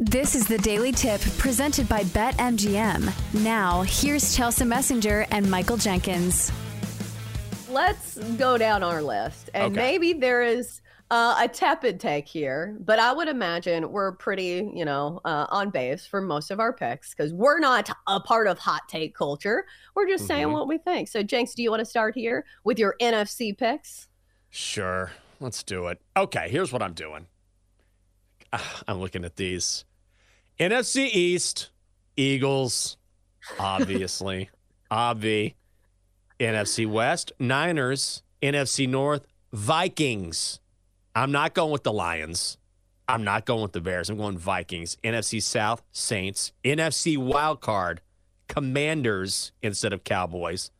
This is the Daily Tip presented by BetMGM. Now, here's Chelsea Messenger and Michael Jenkins. Let's go down our list. And Okay. maybe there is uh, a tepid take here, but I would imagine we're pretty, you know, uh, on base for most of our picks because we're not a part of hot take culture. We're just saying Mhm. what we think. So, Jenks, do you want to start here with your NFC picks? Sure. Let's do it. Okay, here's what I'm doing. Ah, I'm looking at these. NFC East, Eagles, obviously. Obvi. NFC West, Niners. NFC North, Vikings. I'm not going with the Lions. I'm not going with the Bears. I'm going Vikings. NFC South, Saints. NFC Wild Card, Commanders instead of Cowboys.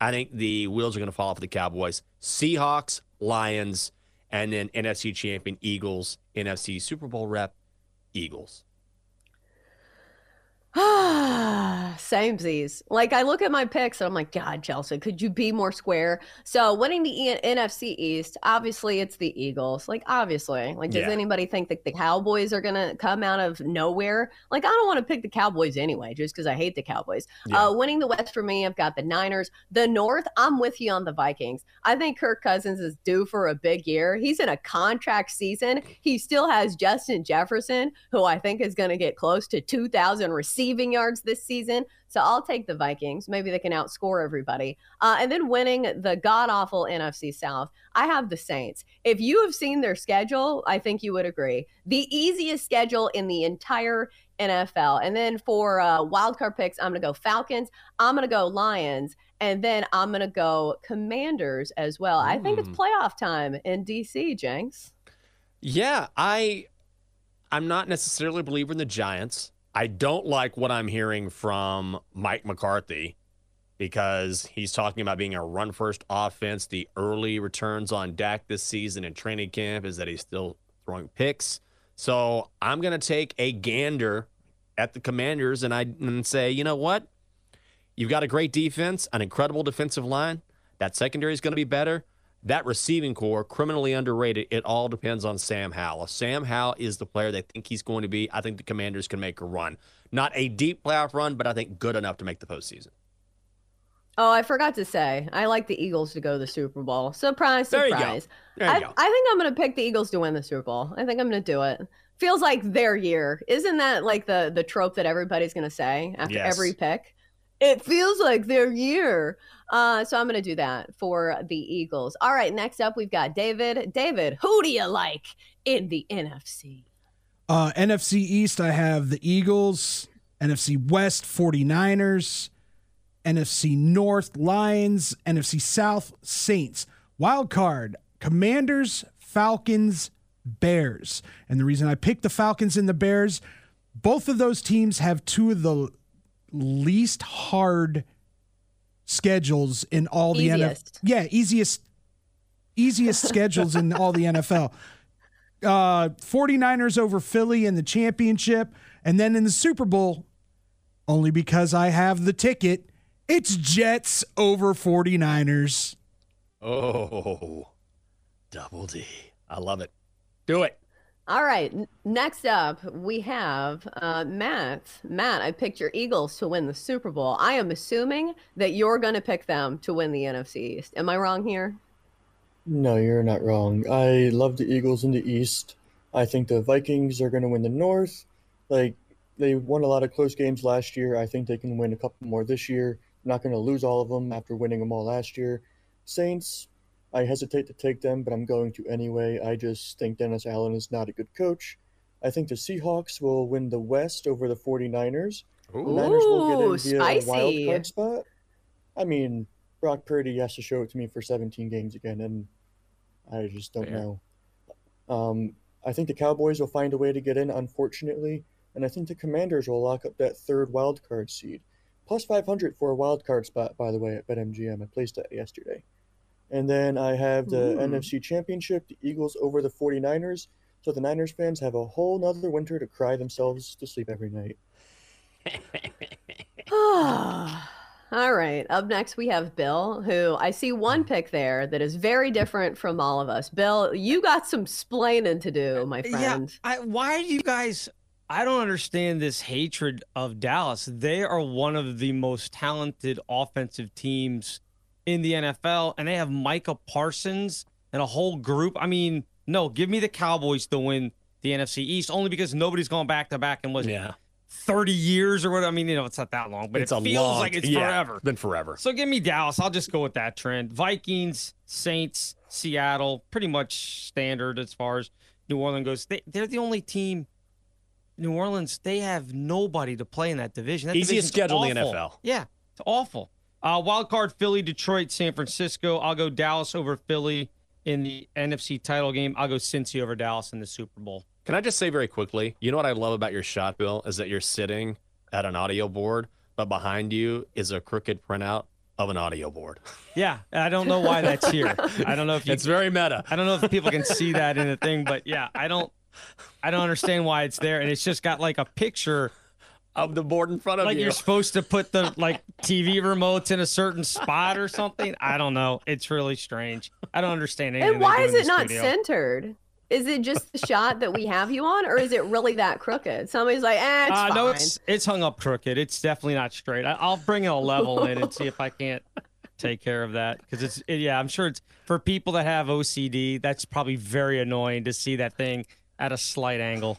I think the wheels are going to fall off the Cowboys. Seahawks, Lions, and then NFC champion Eagles, NFC Super Bowl rep Eagles. Samesies. Like I look at my picks and I'm like, God, Chelsea, could you be more square? So winning the e- NFC East, obviously it's the Eagles. Like obviously, like does Yeah. anybody think that the Cowboys are gonna come out of nowhere? Like I don't want to pick the Cowboys anyway, just because I hate the Cowboys. Yeah. Uh, winning the West for me, I've got the Niners. The North, I'm with you on the Vikings. I think Kirk Cousins is due for a big year. He's in a contract season. He still has Justin Jefferson, who I think is going to get close to 2,000 receiving yards this season. So I'll take the Vikings. Maybe they can outscore everybody. Uh, and then winning the god awful NFC South, I have the Saints. If you have seen their schedule, I think you would agree. The easiest schedule in the entire NFL. And then for uh, wildcard picks, I'm going to go Falcons. I'm going to go Lions. And then I'm going to go Commanders as well. I think it's Mm. playoff time in DC, Jenks. Yeah, I I'm not necessarily a believer in the Giants. I don't like what I'm hearing from Mike McCarthy because he's talking about being a run first offense. The early returns on Dak this season in training camp is that he's still throwing picks. So I'm going to take a gander at the Commanders and I and say, you know what? You've got a great defense, an incredible defensive line. That secondary is going to be better. That receiving corps, criminally underrated. It all depends on Sam Howell. If Sam Howell is the player they think he's going to be, I think the Commanders can make a run. Not a deep playoff run, but I think good enough to make the postseason. Oh, I forgot to say, I like the Eagles to go to the Super Bowl. Surprise, There you go. surprise. There you I, go. I think I'm going to pick the Eagles to win the Super Bowl. I think I'm going to do it. Feels like their year. Isn't that like the the trope that everybody's going to say after Yes. every pick? It feels like their year. Uh, so I'm going to do that for the Eagles. All right, next up we've got David. David, who do you like in the NFC? Uh, NFC East, I have the Eagles. NFC West, 49ers. NFC North, Lions. NFC South, Saints. Wild card, Commanders, Falcons, Bears. And the reason I picked the Falcons and the Bears, both of those teams have two of the least hard schedules in all the NFL. Yeah, easiest easiest schedules in all the NFL. Uh 49ers over Philly in the championship and then in the Super Bowl only because I have the ticket, it's Jets over 49ers. Oh, double D. I love it. Do it. All right. Next up, we have uh, Matt. Matt, I picked your Eagles to win the Super Bowl. I am assuming that you're going to pick them to win the NFC East. Am I wrong here? No, you're not wrong. I love the Eagles in the East. I think the Vikings are going to win the North. Like they won a lot of close games last year. I think they can win a couple more this year. Not going to lose all of them after winning them all last year. Saints, I hesitate to take them, but I'm going to anyway. I just think Dennis Allen is not a good coach. I think the Seahawks will win the West over the 49ers. The Niners will get Ooh, in via a wild card spot. I mean, Brock Purdy has to show it to me for 17 games again, and I just don't Fair. know. Um, I think the Cowboys will find a way to get in, unfortunately, and I think the Commanders will lock up that third wild card seed. Plus 500 for a wild card spot, by the way, at BetMGM. I placed that yesterday. And then I have the hmm. Ooh. NFC Championship, the Eagles over the 49ers. So the Niners fans have a whole nother winter to cry themselves to sleep every night. All right. Up next, we have Bill, who I see one hmm. pick there that is very different from all of us. Bill, you got some splaining to do, my friend. Yeah, I, why do you guys? I don't understand this hatred of Dallas. They are one of the most talented offensive teams in the NFL, and they have Micah Parsons and a whole group. I mean, no, give me the Cowboys to win the NFC East only because nobody's gone back to back and was Yeah. 30 years or what. I mean, you know, it's not that long, but it's it a feels long, like it's yeah, forever. Been forever. So give me Dallas. I'll just go with that trend. Vikings, Saints, Seattle, pretty much standard as far as New Orleans goes. They, they're the only team. New Orleans, they have nobody to play in that division. That Easiest schedule in the. NFL. Yeah, it's awful. Uh, wild card: Philly, Detroit, San Francisco. I'll go Dallas over Philly in the NFC title game. I'll go Cincy over Dallas in the Super Bowl. Can I just say very quickly? You know what I love about your shot, Bill, is that you're sitting at an audio board, but behind you is a crooked printout of an audio board. Yeah, I don't know why that's here. I don't know if you It's very meta. I don't know if people can see that in the thing, but yeah, I don't I don't understand why it's there. And it's just got like a picture Of the board in front of like you. Like you're supposed to put the like TV remotes in a certain spot or something. I don't know. It's really strange. I don't understand anything. And why is it not studio. centered? Is it just the shot that we have you on, or is it really that crooked? Somebody's like, eh, it's Uh, fine. no, it's it's hung up crooked. It's definitely not straight. I, I'll bring a level in and see if I can't take care of that because it's it- yeah. I'm sure it's for people that have OCD. That's probably very annoying to see that thing at a slight angle.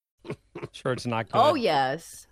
Sure, it's not good. Oh yes.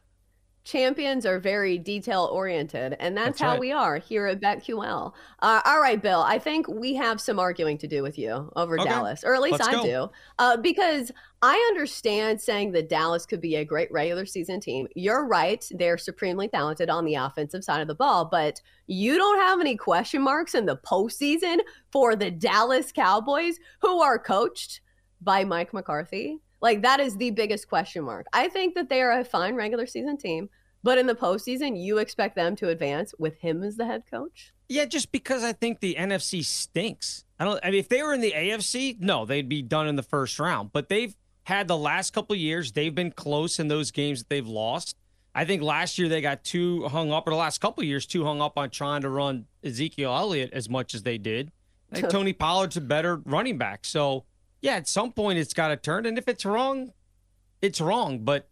Champions are very detail oriented, and that's, That's how right. we are here at BetQL. Uh, all right, Bill. I think we have some arguing to do with you over Okay. Dallas, or at least Let's I go. do, uh, because I understand saying that Dallas could be a great regular season team. You're right; they're supremely talented on the offensive side of the ball, but you don't have any question marks in the postseason for the Dallas Cowboys, who are coached by Mike McCarthy. Like that is the biggest question mark. I think that they are a fine regular season team, but in the postseason, you expect them to advance with him as the head coach. Yeah, just because I think the NFC stinks. I don't. I mean, if they were in the AFC, no, they'd be done in the first round. But they've had the last couple of years. They've been close in those games that they've lost. I think last year they got too hung up, or the last couple of years too hung up on trying to run Ezekiel Elliott as much as they did. Think Tony Pollard's a better running back. So yeah, at some point it's got to turn. And if it's wrong, it's wrong. But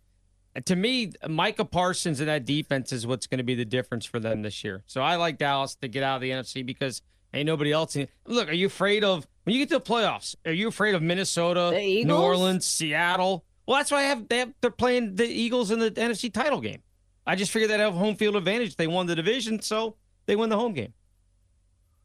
to me, Micah Parsons and that defense is what's going to be the difference for them this year. So I like Dallas to get out of the NFC because ain't nobody else. In, look, are you afraid of when you get to the playoffs? Are you afraid of Minnesota, New Orleans, Seattle? Well, that's why I have, they have they're playing the Eagles in the NFC title game. I just figured they'd have home field advantage. They won the division, so they win the home game.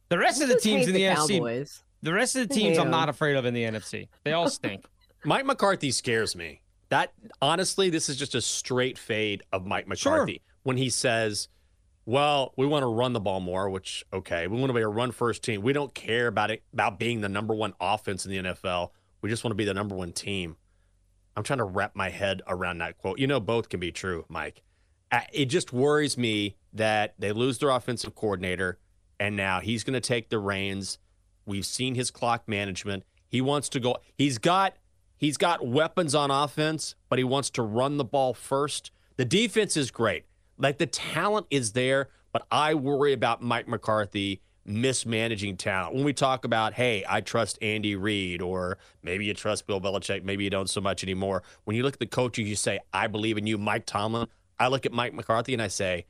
The rest of the teams in the, NFC, Cowboys. The rest of the teams, hate I'm not afraid of in the NFC. They all stink. Mike McCarthy scares me. That honestly, this is just a straight fade of Mike McCarthy when he says, "Well, we want to run the ball more." Which okay, we want to be a run first team. We don't care about it about being the number one offense in the NFL. We just want to be the number one team. I'm trying to wrap my head around that quote. You know, both can be true, Mike. It just worries me that they lose their offensive coordinator, and now he's going to take the reins. We've seen his clock management. He wants to go. He's got he's got weapons on offense, but he wants to run the ball first. The defense is great. Like the talent is there, but I worry about Mike McCarthy mismanaging talent. When we talk about, hey, I trust Andy Reid, or maybe you trust Bill Belichick, maybe you don't so much anymore. When you look at the coaches, you say, I believe in you, Mike Tomlin. I look at Mike McCarthy and I say,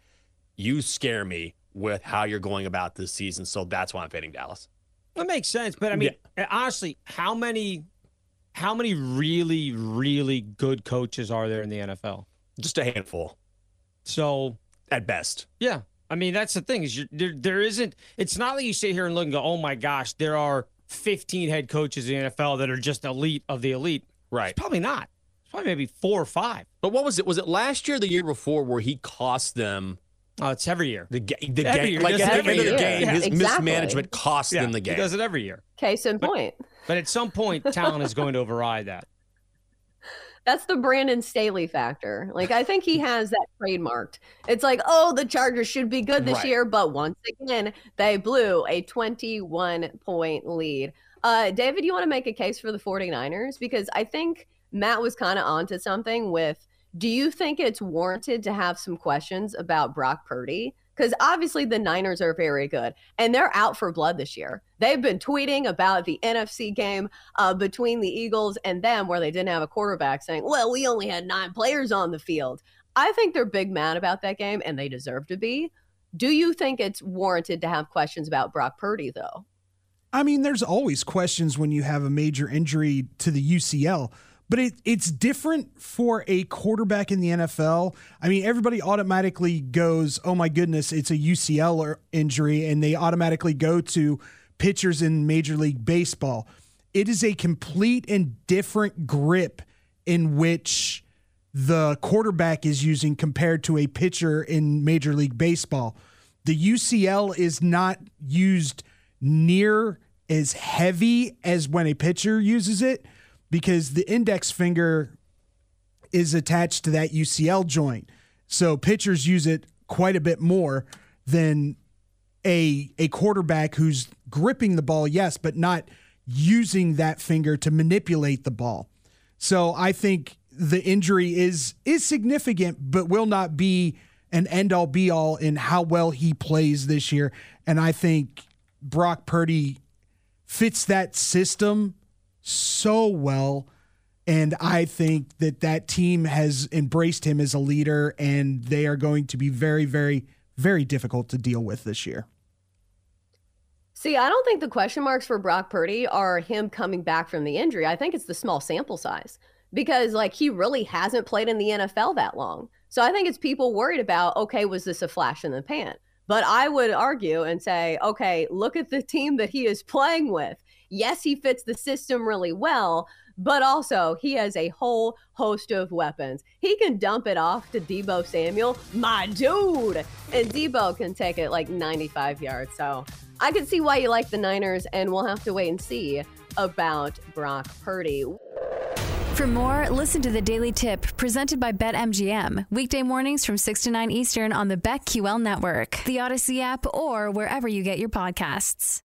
you scare me with how you're going about this season. So that's why I'm fading Dallas. That makes sense. But I mean, yeah. Eh, honestly, how many how many really, really good coaches are there in the NFL? Just a handful. So at best. Yeah. I mean, that's the thing is there, there isn't, it's not like you sit here and look and go, oh my gosh, there are 15 head coaches in the NFL that are just elite of the elite. Right. It's probably not. It's probably maybe four or five. But what was it? Was it last year, the year before, where he cost them? Oh, it's every year. The, ga- the every game, year. like at the end of the game, yeah, his exactly. mismanagement cost yeah, them the game. He does it every year. Case in but, point. But at some point, talent is going to override that. That's the Brandon Staley factor. Like I think he has that trademarked. It's like, oh, the Chargers should be good this right. year, but once again, they blew a 21 point lead. Uh, David, you want to make a case for the 49ers? Because I think Matt was kind of onto something with do you think it's warranted to have some questions about Brock Purdy? because obviously the Niners are very good and they're out for blood this year. They've been tweeting about the NFC game uh, between the Eagles and them where they didn't have a quarterback saying, well, we only had nine players on the field. I think they're big mad about that game and they deserve to be. Do you think it's warranted to have questions about Brock Purdy, though? I mean, there's always questions when you have a major injury to the UCL but it, it's different for a quarterback in the NFL. I mean, everybody automatically goes, oh my goodness, it's a UCL er, injury, and they automatically go to pitchers in Major League Baseball. It is a complete and different grip in which the quarterback is using compared to a pitcher in Major League Baseball. The UCL is not used near as heavy as when a pitcher uses it because the index finger is attached to that UCL joint. So pitchers use it quite a bit more than a a quarterback who's gripping the ball, yes, but not using that finger to manipulate the ball. So I think the injury is is significant, but will not be an end all be all in how well he plays this year. And I think Brock Purdy fits that system so well. And I think that that team has embraced him as a leader, and they are going to be very, very, very difficult to deal with this year. See, I don't think the question marks for Brock Purdy are him coming back from the injury. I think it's the small sample size because, like, he really hasn't played in the NFL that long. So I think it's people worried about, okay, was this a flash in the pan? But I would argue and say, okay, look at the team that he is playing with yes, he fits the system really well, but also he has a whole host of weapons. He can dump it off to Deebo Samuel, my dude, and Deebo can take it like 95 yards. So I can see why you like the Niners, and we'll have to wait and see about Brock Purdy. For more, listen to the Daily Tip presented by BetMGM. Weekday mornings from 6 to 9 Eastern on the BetQL network, the Audacy app, or wherever you get your podcasts.